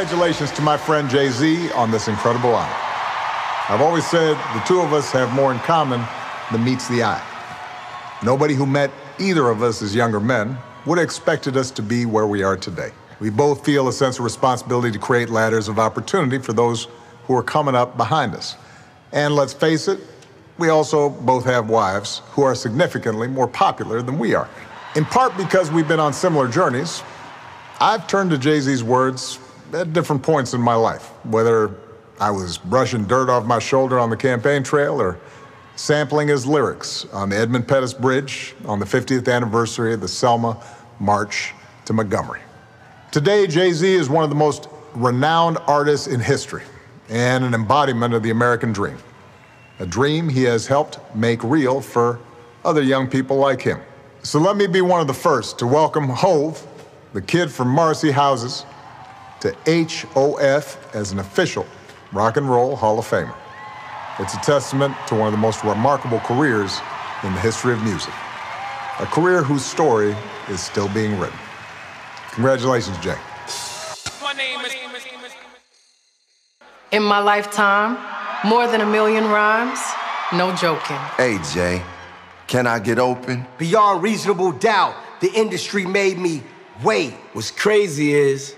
Congratulations to my friend Jay Z on this incredible honor. I've always said the two of us have more in common than meets the eye. Nobody who met either of us as younger men would have expected us to be where we are today. We both feel a sense of responsibility to create ladders of opportunity for those who are coming up behind us. And let's face it, we also both have wives who are significantly more popular than we are. In part because we've been on similar journeys, I've turned to Jay Z's words at different points in my life, whether I was brushing dirt off my shoulder on the campaign trail or sampling his lyrics on the Edmund Pettus Bridge on the 50th anniversary of the Selma March to Montgomery. Today, Jay Z is one of the most renowned artists in history and an embodiment of the American dream, a dream he has helped make real for other young people like him. So let me be one of the first to welcome Hove, the kid from Marcy Houses, to HOF as an official Rock and Roll Hall of Famer. It's a testament to one of the most remarkable careers in the history of music, a career whose story is still being written. Congratulations, Jay. In my lifetime, more than a million rhymes, no joking. Hey, Jay, can I get open? Beyond reasonable doubt, the industry made me wait. What's crazy is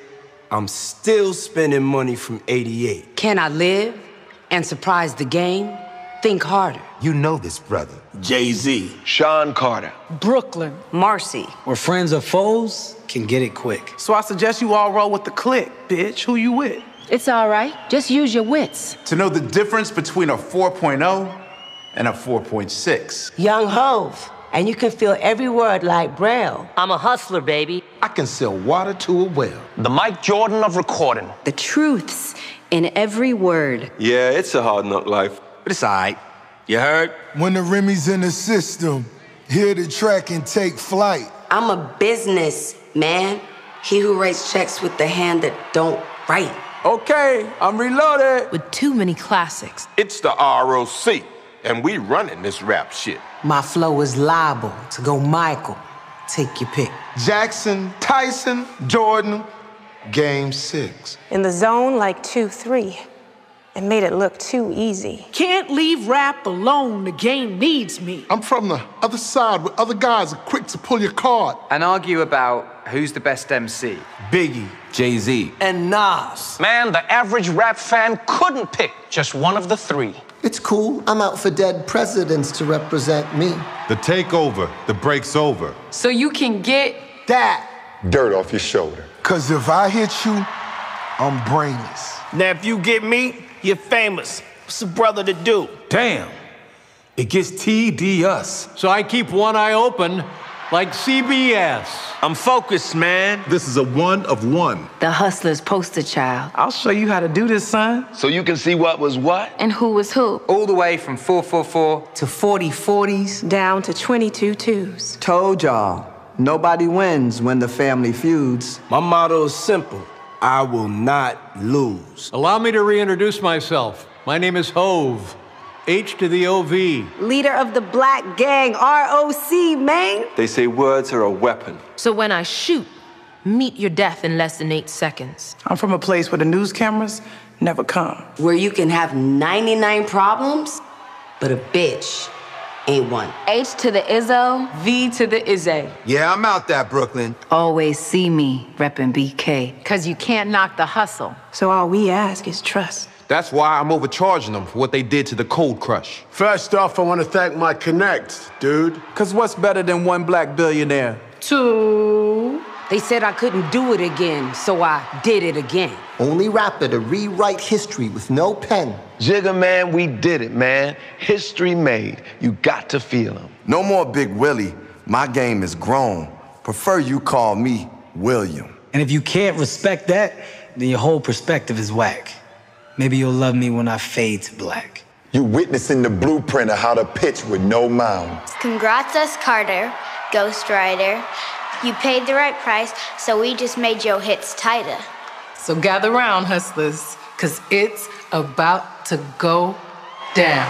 I'm still spending money from 88. Can I live and surprise the game? Think harder. You know this, brother. Jay Z. Shawn Carter. Brooklyn. Marcy. Where friends or foes can get it quick. So I suggest you all roll with the click, bitch. Who you with? It's all right. Just use your wits. To know the difference between a 4.0 and a 4.6. Young Hove. And you can feel every word like Braille. I'm a hustler, baby. I can sell water to a well. The Mike Jordan of recording. The truths in every word. Yeah, it's a hard knock life. But it's all right. You heard? When the Remy's in the system, hear the track and take flight. I'm a business man. He who writes checks with the hand that don't write. Okay, I'm reloaded. With too many classics. It's the ROC, and we running this rap shit. My flow is liable to go Michael. Take your pick. Jackson, Tyson, Jordan, game six. In the zone like 2 3 and made it look too easy. Can't leave rap alone. The game needs me. I'm from the other side where other guys are quick to pull your card. And argue about who's the best MC. Biggie, Jay Z, and Nas. Man, the average rap fan couldn't pick just one of the three. It's cool. I'm out for dead presidents to represent me. The takeover, the break's over. So you can get that dirt off your shoulder. Cause if I hit you, I'm brainless. Now, if you get me, you're famous. What's a brother to do? Damn. It gets TD us. So I keep one eye open like CBS. I'm focused, man. This is a one of one. The hustler's poster child. I'll show you how to do this, son. So you can see what was what? And who was who. All the way from 444 to 40 40s. Down to 22 twos. Told y'all, nobody wins when the family feuds. My motto is simple I will not lose. Allow me to reintroduce myself. My name is Hove. H to the OV. Leader of the Black Gang, ROC, man. They say words are a weapon. So when I shoot, meet your death in less than eight seconds. I'm from a place where the news cameras never come. Where you can have 99 problems, but a bitch ain't one. H to the Izzo, V to the Izzy. Yeah, I'm out that, Brooklyn. Always see me reppin' BK. Cause you can't knock the hustle. So all we ask is trust. That's why I'm overcharging them for what they did to the Cold Crush. First off, I want to thank my connects, dude. Cause what's better than one black billionaire? Two. They said I couldn't do it again, so I did it again. Only rapper to rewrite history with no pen. Jigga, man, we did it, man. History made. You got to feel him. No more Big Willie. My game is grown. Prefer you call me William. And if you can't respect that, then your whole perspective is whack. Maybe you'll love me when I fade to black. You're witnessing the blueprint of how to pitch with no mound. Congrats us, Carter, Ghost Rider. You paid the right price, so we just made your hits tighter. So gather round, hustlers, cause it's about to go down.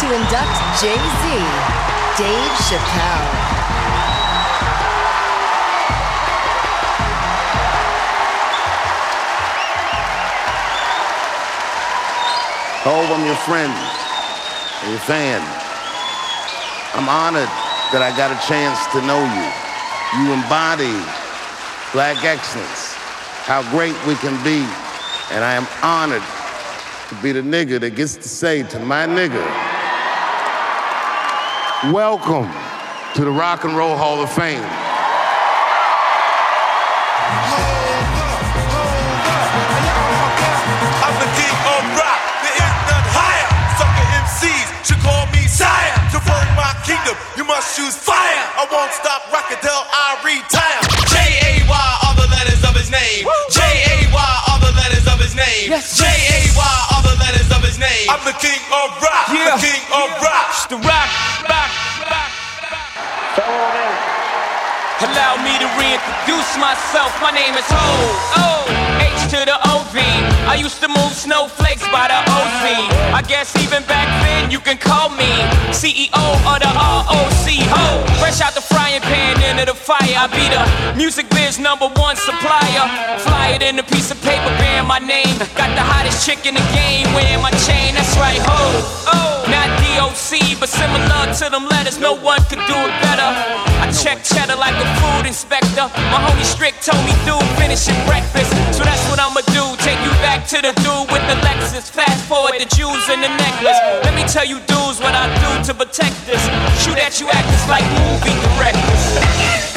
To induct Jay-Z, Dave Chappelle. Hove, I'm your friend, your fan. I'm honored that I got a chance to know you. You embody black excellence, how great we can be. And I am honored to be the nigga that gets to say to my nigga, welcome to the Rock and Roll Hall of Fame. Won't stop rocking till I retire. J A Y are the letters of his name. J A Y are the letters of his name. J A Y are the letters of his name. I'm the king of rock. Yeah. The king of rock. It's the rock, rock, rock. Allow me to reintroduce myself. My name is Ho. Oh, H to the O V. I used to move snowflakes by the OZ. I guess even back then you can call me CEO of the ROC. Ho, fresh out the frying pan into the fire. I be the music biz number one supplier. Fly it in a piece of paper bearing my name. Got the hottest chick in the game wearing my chain. That's right, ho. Oh, not DOC, but similar to them letters. No one could do it better. I check cheddar like a food inspector. My homie Strick told me, dude, finish your breakfast. So that's what you to the dude with the Lexus. Fast forward the jewels and the necklace. Let me tell you, dudes, what I do to protect this. Shoot at you actors like movie directors.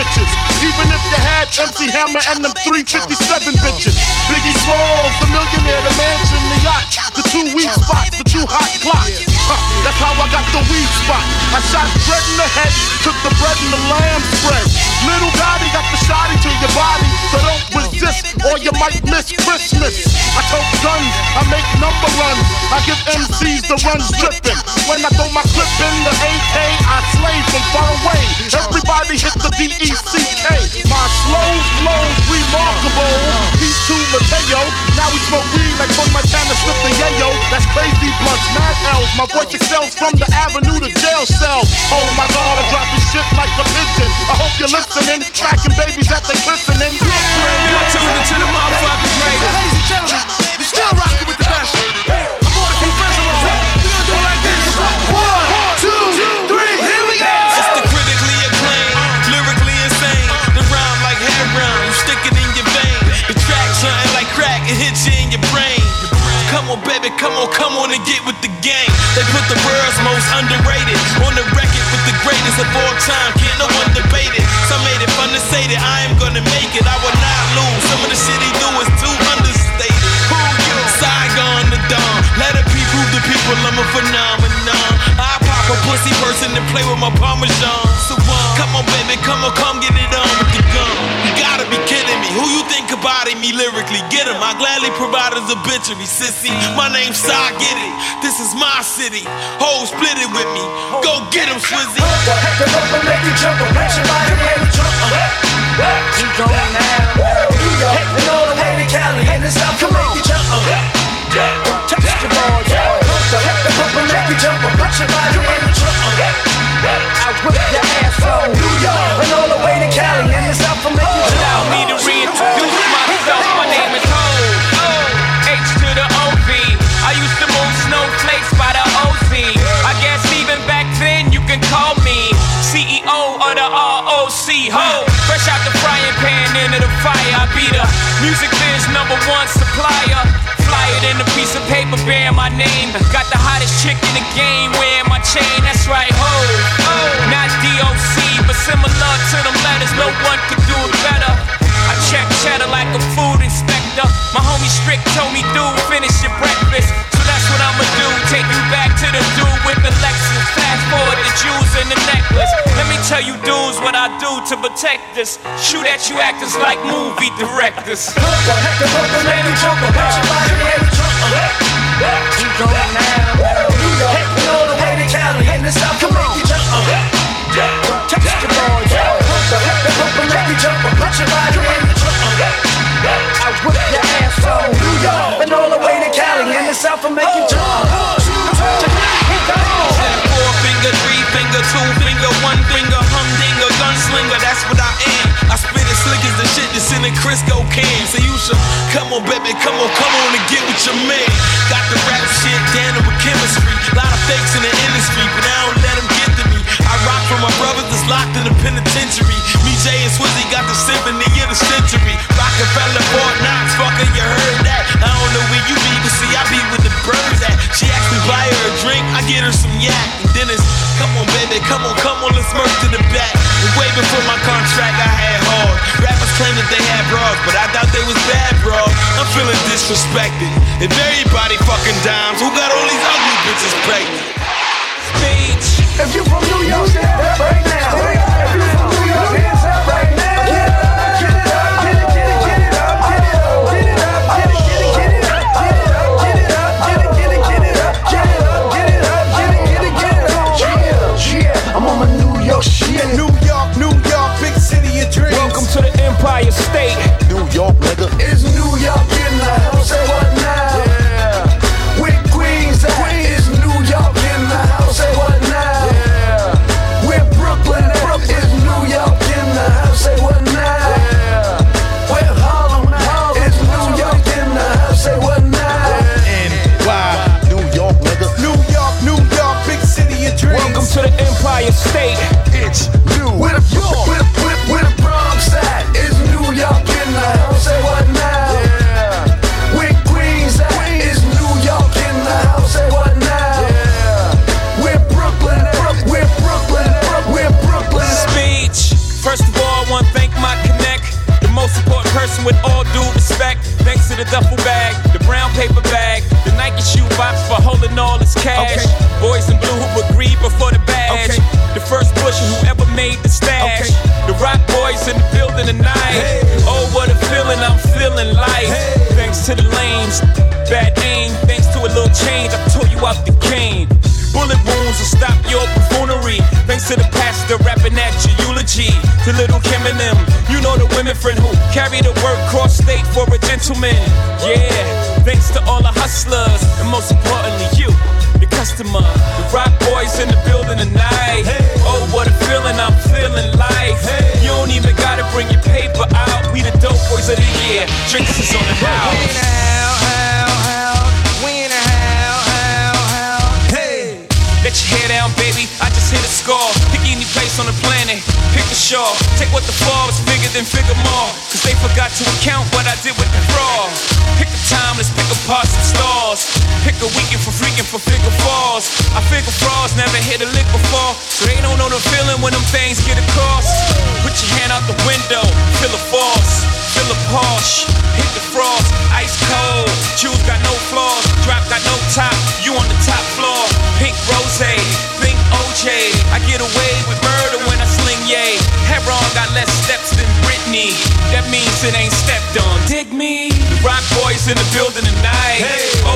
Riches, even if you had MC Hammer and them 357 bitches. Biggie Smalls, the millionaire, the mansion, the yacht, the two weak spots, the two hot clocks. That's how I got the weed spot. I shot bread in the head, took the bread and the lamb spread. Little Gotti got the shotty to your body, so don't resist or you might miss Christmas. I tote guns, I make number runs, I give MCs the runs dripping. When I throw my clip in the AK, I slay from far away. Everybody hit the D-E-C-K. My slow flow's remarkable. P2 Mateo, now My voice excels from the avenue to jail cell. Oh my God, I'm dropping shit like a pigeon. I hope you're listening, tracking babies at the glistening. You're tuned into the motherfucking greatest. Ladies and gentlemen, still rocking with the best. I'm on a professional. We're gonna do it like this. One, two, three, here we go. It's the critically acclaimed, lyrically insane. The rhyme like you stick it in your vein. The track like crack, it hits you in your brain. Come on, baby, come on, come on and get with most underrated on the record with the greatest of all time. Can't no one debate it. Some made it fun to say that I am gonna make it. I will not lose. Some of the shit he do is too understated. Who you? Saigon the Dawn. Let it be prove to people I'm a phenomenon. I pop a pussy person and play with my parmesan. So um, come on, baby, come on, come get it on Who you think about me lyrically? Get him. I gladly provide his obituary, sissy. My name's Sai, get it. This is my city. Ho, split it with me. Go get him, Swizzy. Make you jump, and wet your body and jump. Keep going now. New York and all the way to Cali and the South make you jump. Touch your balls. Heck the and make you jump, and wet your body and jump. I whip your fire. I be the music biz number one supplier. Fly it in a piece of paper bearing my name. Got the hottest chick in the game wearing my chain. That's right, ho. Not DOC, but similar to them letters. No one could do it better. I check cheddar like a food inspector. My homie Strick told me, dude, finish your breakfast. What I'ma do. Take you back to the dude with the Lexus. Fast forward the jewels and the necklace. Let me tell you, dudes, what I do to protect us. Shoot at you actors like movie directors. Keep in can. So you should come on, baby, come on, come on and get with your man. Got the rap shit down with chemistry. Lot of fakes in the industry, locked in the penitentiary. Me, Jay, and Swizzy got the symphony of the century. Rockefeller, Fort Knox, fucker, you heard that? I don't know where you be, but see, I be with the birds at. She asked me buy her a drink, I get her some yak. And then it's, come on, baby, come on, come on, let's merge to the back. And way before my contract, I had hard. Rappers claim that they had bras, but I doubt they was bad bras. I'm feeling disrespected. If everybody fucking dimes, who got all these ugly bitches pregnant? Speech. If you from the duffel bag, the brown paper bag, the Nike shoe box for holding all his cash. Okay. Boys in blue who agreed before the badge. Okay. The first bush who ever made the stash. Okay. The rock boys in the building tonight. Hey. Oh, what a feeling I'm feeling like. Hey. Thanks to the lanes, bad aim. Thanks to a little change, I tore you out the cane. Bullet wounds will stop your to the pastor rapping at your eulogy. To little Kim and them, you know the women friend who carry the word cross state for a gentleman. Yeah, thanks to all the hustlers, and most importantly, you, the customer. The rock boys in the building tonight. Oh, what a feeling I'm feeling like. You don't even gotta bring your paper out. We the dope boys of the year. Drinks is on the house. Let your hair down, baby. I just hit a score. Pick any place on the planet. Pick a shore. Take what the fall was bigger than figure more. Cause they forgot to account what I did with the fraud. Pick a time, let's pick apart some stars. Pick a weekend for freaking for figure falls. I figure frauds never hit a lick before. So they don't know the feeling when them things get across. Put your hand out the window, That means it ain't stepped on. Dig me. Rock boys in the building tonight. Oh,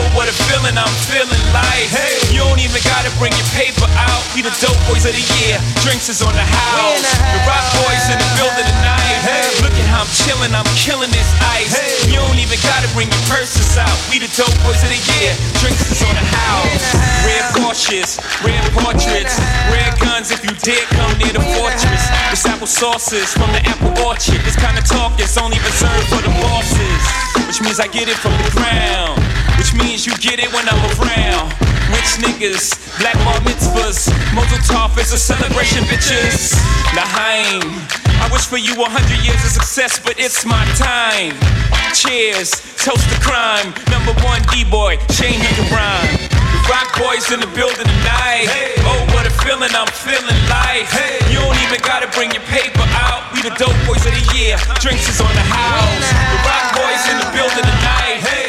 feeling I'm feeling like. You don't even gotta bring your paper out. We the dope boys of the year. Drinks is on the house. The rock boys in the building tonight. Look at how I'm chilling, I'm killing this ice. You don't even gotta bring your purses out. We the dope boys of the year. Drinks is on the house. Red Porsches, red portraits, red guns if you dare come near the fortress. This apple sauces from the apple orchard. This kind of talk is only reserved for the bosses. Which means I get it from the ground. Which means you get it when I'm around. Rich niggas, black bar mitzvahs, Mazel tov is a celebration, bitches. L'chaim, I wish for you a hundred years of success, but it's my time. Cheers, toast to crime. Number one D-boy, Shane can rhyme. The rock boys in the building tonight. Oh, what a feeling I'm feeling like. You don't even gotta bring your paper out. We the dope boys of the year. Drinks is on the house. The rock boys in the building tonight. Look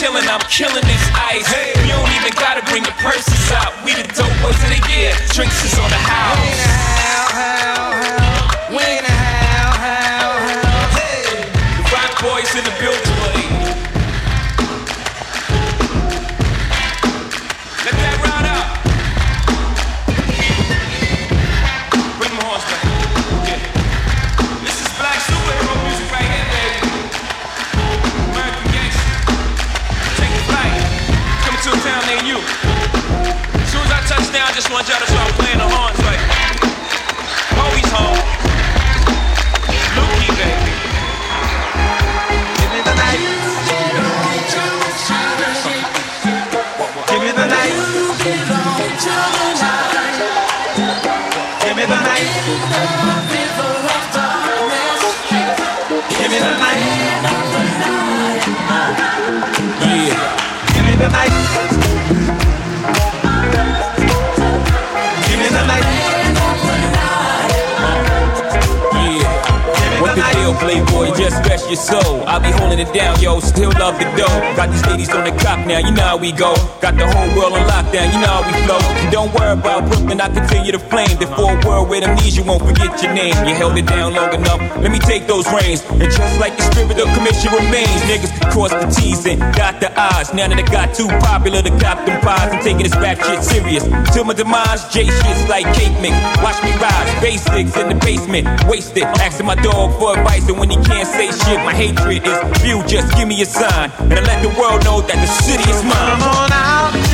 how I'm killing this ice. You don't even gotta bring your purses out. We the dope boys of the year. Drinks is on the house. The just want y'all to start playing the horns home. Lukey, baby. Give me the night. Give me the night. Give me the night. Playboy? Just rest your soul. I'll be holding it down, yo. Still love the dough. Got these ladies on the clock now, you know how we go. Got the whole world on lockdown, you know how we flow. Don't worry about Brooklyn, I continue to flame. The four world with amnesia won't forget your name. You held it down long enough. Let me take those reins. And just like the spirit of commission remains, niggas cross the T's and dot the I's. Now that it got too popular to cop them pies, I'm taking this rap shit serious. Till my demise, J shit's like cake mix. Watch me rise, basics in the basement, wasted. Asking my dog for advice, when he can't say shit, my hatred is view. Just give me a sign, and I let the world know that the city is mine. Come on out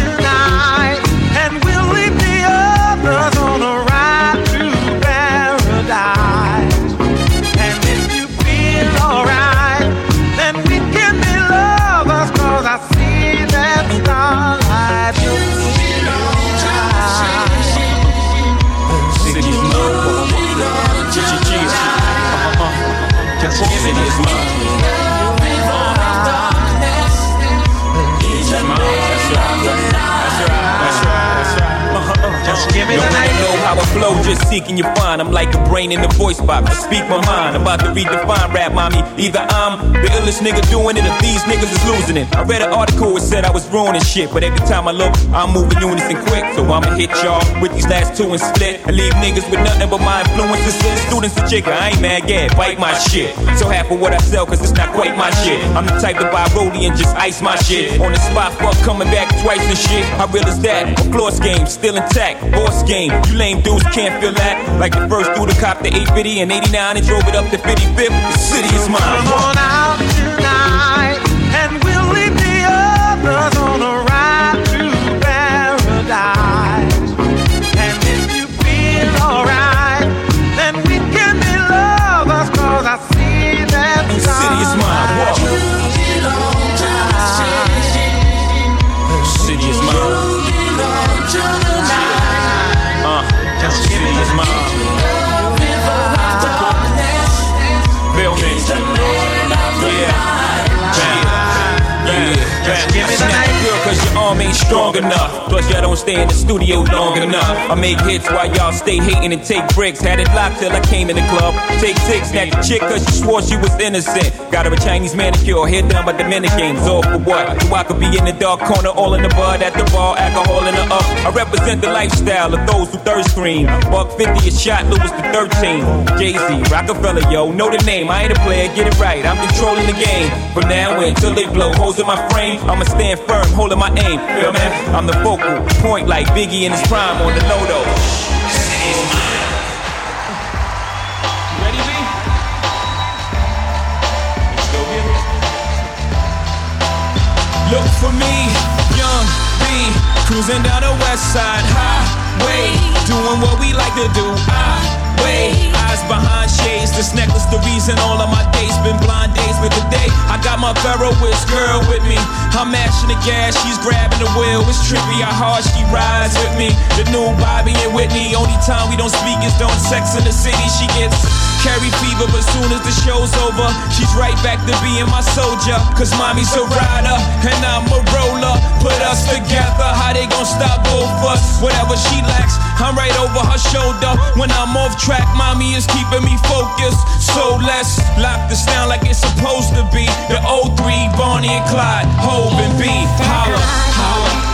I flow, just seeking you find. I'm like a brain in the voice box. I speak my mind. I'm about to redefine rap, mommy. Either I'm the illest nigga doing it, or these niggas is losing it. I read an article, it said I was ruining shit. But every time I look, I'm moving unison quick. So I'ma hit y'all with these last two and split. And leave niggas with nothing but my influences. Send students to chicken. I ain't mad, yeah, bite my shit. So half of what I sell, cause it's not quite my shit. I'm the type to buy rollie and just ice my shit. On the spot, fuck coming back twice and shit. How real is that? A floor game, still intact. Boss game, you lame dudes can't Like the first dude to cop the 850 and 89 and drove it up to 55th. The city is mine. Come on out studio long enough. I make hits while y'all stay hating and take bricks. Had it locked till I came in the club. Take six, snatch a chick cause she swore she was innocent. Got her a Chinese manicure, hair done by Dominicans. All for what? So I could be in the dark corner, all in the bud at the bar, alcohol in the up. I represent the lifestyle of those who thirst cream. Buck 50 a shot, Louis the 13. Jay Z, Rockefeller, yo, know the name. I ain't a player, get it right. I'm controlling the game. From now until they blow holes in my frame, I'ma stand firm, holding my aim. Feel me? I'm the focal point like Biggie in his prime on the. You ready, B? Let's go get it. Look for me, young B, cruising down the west side highway, doing what we like to do. I wait, behind shades. This necklace, the reason all of my days been blind days. But today, I got my Ferroist girl with me. I'm mashing the gas, she's grabbing the wheel. It's trippy how hard she rides with me. The new Bobby and Whitney. Only time we don't speak is during sex in the city. She gets Carrie fever, but soon as the show's over, she's right back to being my soldier. Cause mommy's a rider and I'm a roller. Put us together, how they gon' stop both us? Whatever she lacks, I'm right over her shoulder. When I'm off track, mommy is keeping me focused. So let's lock this down like it's supposed to be. The 03, Bonnie and Clyde, Hove and B. Holla, holla.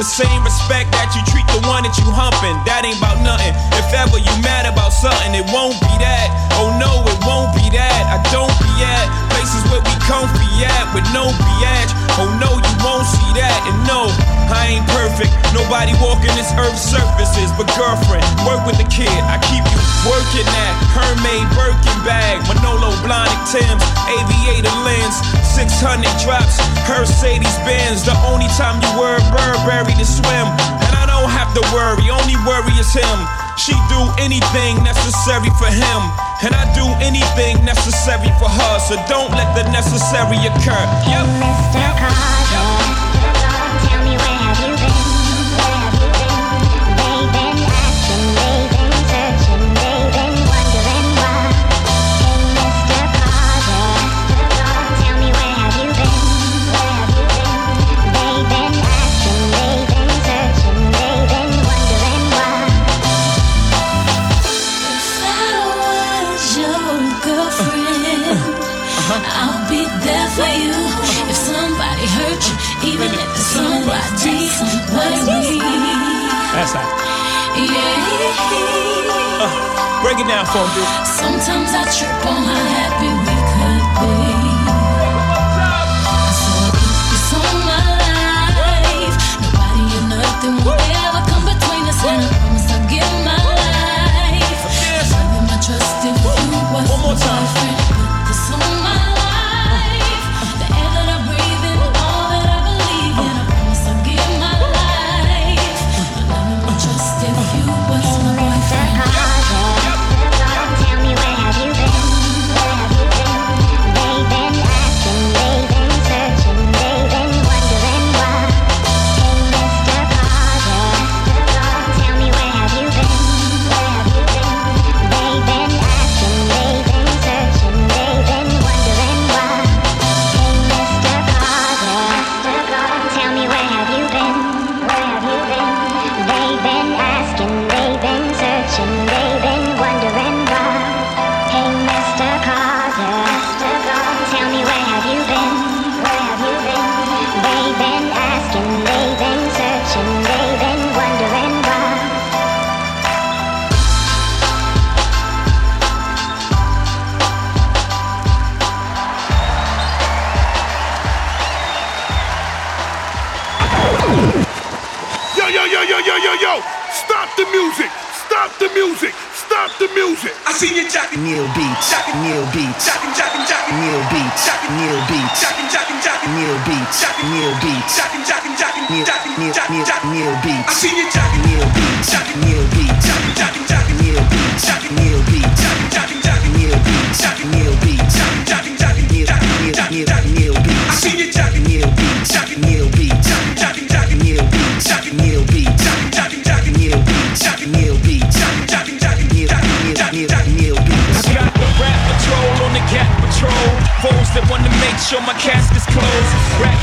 The same respect that you treat the one that you humping. That ain't about nothing. If ever you mad about something, it won't be that. Oh no, it won't be that. I don't be at places where we comfy at with no biatch. Oh no, you won't see that. And no, I ain't perfect. Nobody walking this earth's surfaces. But girlfriend, work with the kid. I keep you working that Hermès Birkin bag, Manolo Blahnik Tim's, aviator lens, 600 drops, Mercedes Benz. The only time you wear Burberry to swim, and I don't have to worry. Only worry is him. She do anything necessary for him, and I do anything necessary for her. So don't let the necessary occur. Yep. Mr. I'll Break it down for me. Sometimes I trip on how happy we could be. So I this my life. Nobody and nothing will ever come between us, and I promise I'll give my life. Give my trust if you was One more time. Neil Beats. Neil Beats. Neil Beats. Neil Beats. Neil Beats. Neil, Beats. I see you jacking. Neil Beats. Neil Beats. Neil Beats. Sure my casket's closed. Rap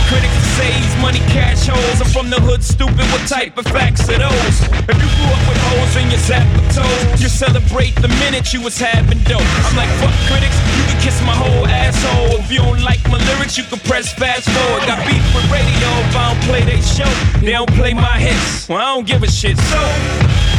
say he's money cash holes. I'm from the hood, stupid. What type of facts are those? If you grew up with holes in your zap toes, you celebrate the minute you was having dope. I'm like, fuck critics, you can kiss my whole asshole. If you don't like my lyrics, you can press fast forward. I got beef with radio if I don't play they show. They don't play my hits. Well, I don't give a shit. So.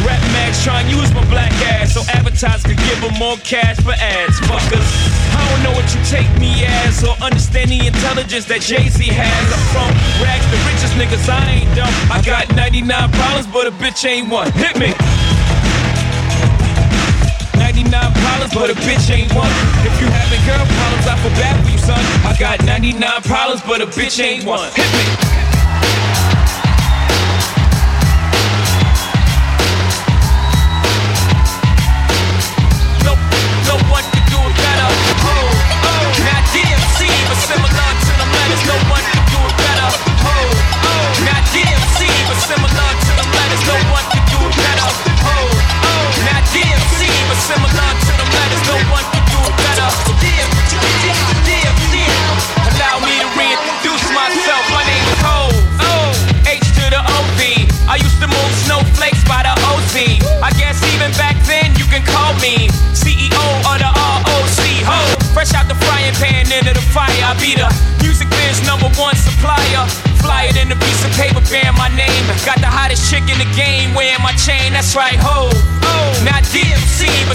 Rap mags try and use my black ass so advertisers could give them more cash for ads. Fuckers, I don't know what you take me as or understand past any intelligence that Jay-Z has. I'm from rags, the richest niggas, I ain't dumb. I got 99 problems, but a bitch ain't one. Hit me. 99 problems, but a bitch ain't one. If you having girl problems, I feel bad for you, son. I got 99 problems, but a bitch ain't one. Hit me.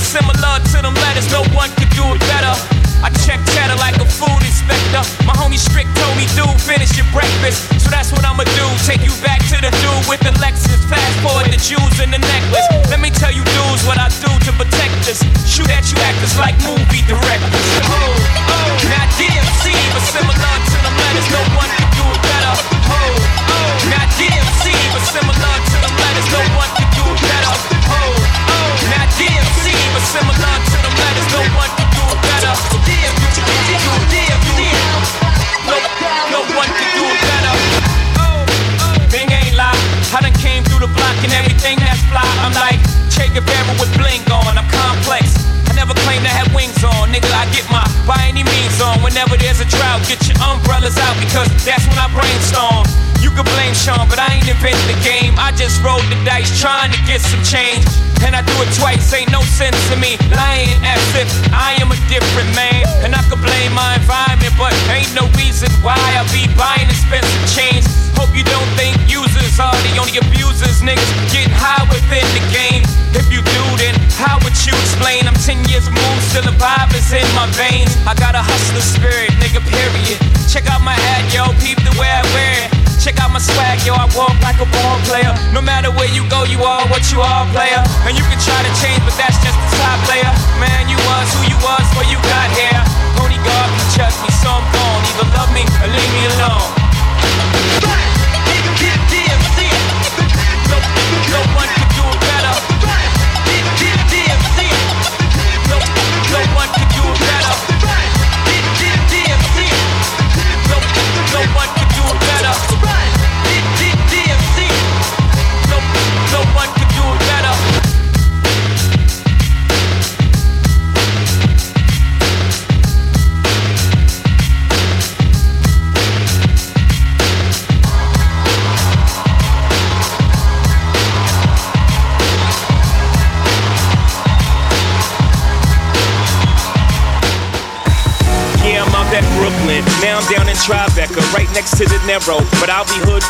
Similar to them letters. No one could do it better. I check cheddar like a food inspector. My homie Strick told me, dude, finish your breakfast. So that's what I'ma do. Take you back to the dude with the Lexus. Fast forward the jewels and the necklace. Let me tell you, dudes, what I do to protect us. Shoot at you actors like movie I just rolled the dice trying to get some change. And I do it twice, ain't no sense to me. Lying as if I am a different man. And I could blame my environment, but ain't no reason why I be buying expensive chains. Hope you don't think users are the only abusers. Niggas getting high within the game. If you do, then how would you explain? I'm 10 years removed, still the vibe is in my veins. I got a hustler spirit, nigga, period. Check out my hat, yo, peep the way I wear it. Check out my swag, yo, I walk like a ball player. No matter where you go, you are what you are, player. And you can try to change, but that's just the top player. Man, you was who you was before you got here. Only God can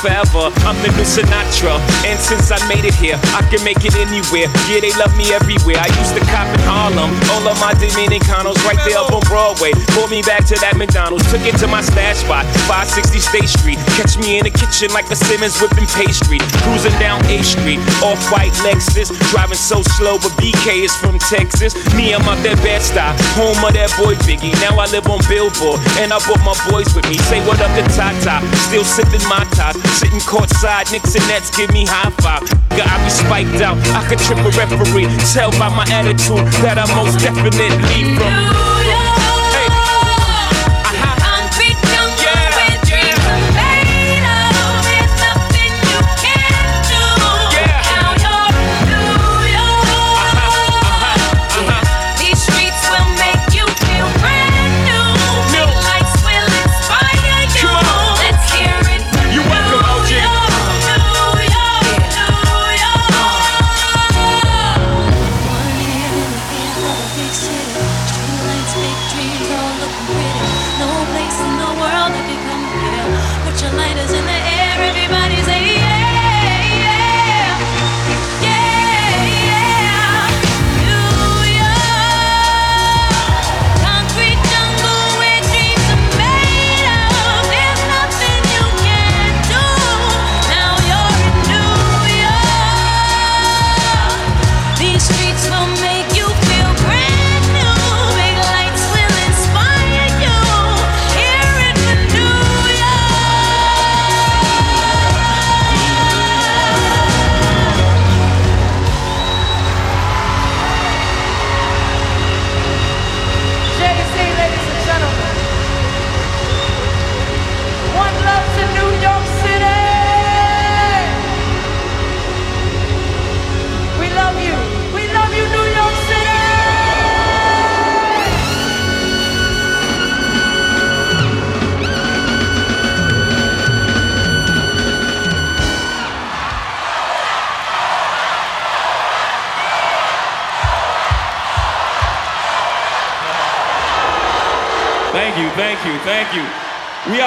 forever. I'm the new Sinatra. And since I made it here, I can make it anywhere. Yeah, they love me everywhere. I used to cop in Harlem. All of my Dominicanos right there up on Broadway. Pulled me back to that McDonald's. Took it to my stash spot, 560 State Street. Catch me in the kitchen like a Simmons whipping pastry. Cruising down A Street, off white Lexus. Driving so slow, but BK is from Texas. Me, I'm out that Bed-Stuy, home of that boy Biggie. Now I live on Billboard, and I brought my boys with me. Say what up to Tata, still sipping my top. Sitting courtside, Knicks and Nets give me high five. I be spiked out, I could trip a referee. Tell by my attitude that I most definitely from.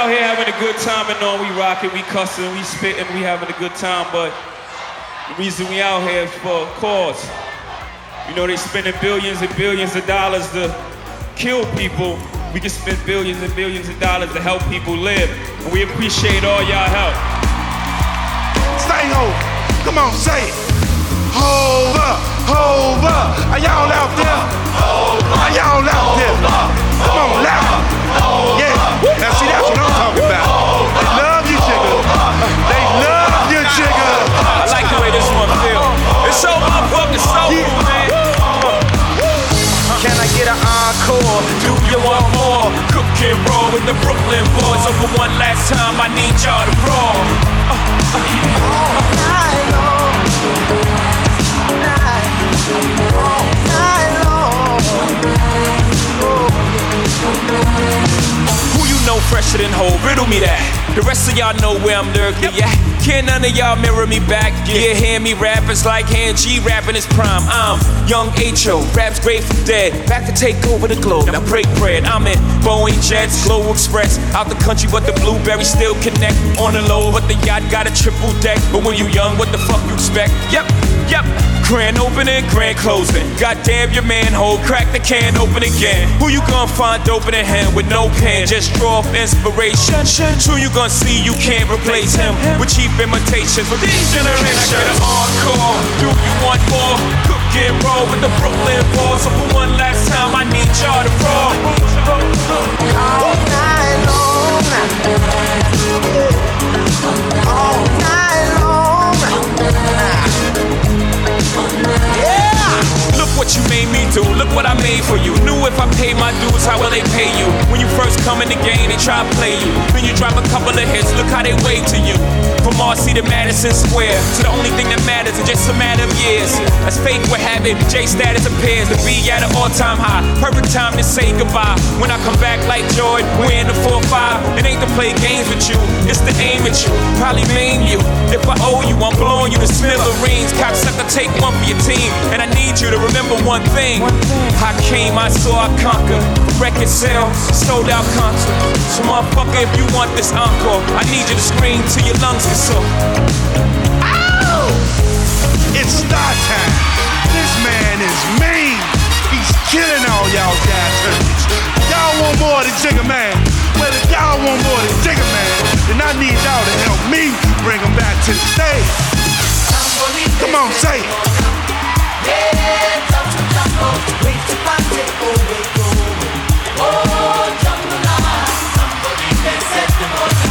Out here having a good time and all we rocking, we cussing, we spitting, we having a good time, but the reason we out here is for a cause. You know they spending billions and billions of dollars to kill people. We can spend billions and billions of dollars to help people live. And we appreciate all y'all help. Stay home. Come on, say it. Hold up, hold up. Are y'all out there? Are y'all out there? Come on, loud. Yeah. Now see, that's what talking about. They love you, jigger. They love you, jigger. I like the way this one feel. It's so motherfucking soulful, man. Can I get an encore? Do you want more? Cook and roll with the Brooklyn boys. So for one last time, I need y'all to roll. Who you know fresher than whole? Riddle me that. The rest of y'all know where I'm lurking at. Can none of y'all mirror me back? Yeah, hear me rap, it's like hand G rapping his prime. I'm young H.O., raps Grateful Dead. Back to take over the globe. Now break bread. I'm in Boeing Jets, Global Express. Out the country, but the blueberries still connect. On the low, but the yacht got a triple deck. But when you young, what the fuck you expect? Yep, yep. Grand opening, grand closing. Goddamn your manhole, crack the can open again. Who you gonna find open in hand with no pen? Just draw off inspiration. Who you gonna see you can't replace him with cheap imitations from these generations? I get an encore? Do you want more? Cook and roll with the Brooklyn boys. So for one last time, I need y'all to roll. What you made me do. Look what I made for you. Knew if I paid my dues, how will they pay you? When you first come in the game, they try to play you. Then you drop a couple of hits. Look how they wave to you. From RC to Madison Square, to the only thing that matters is just a matter of years. As fate would have it, J status appears to be at an all-time high. Perfect time to say goodbye. When I come back like Jordan, we're in the 4-5. It ain't to play games with you, it's to aim at you. Probably maim you. If I owe you, I'm blowing you to smithereens. Cocksucker, take one for your team. And I need you to remember one thing. I came, I saw, I conquered. Record sale, sold out concert. So motherfucker, if you want this encore, I need you to scream till your lungs get sore. It's star time. This man is mean. He's killing all y'all guys. Y'all want more than Jigger Man. Well, if y'all want more than Jigger Man, then I need y'all to help me bring him back to the stage. Come on, say it. Yeah, jump, Jungle, we we're. Oh, Line, somebody can set the motion.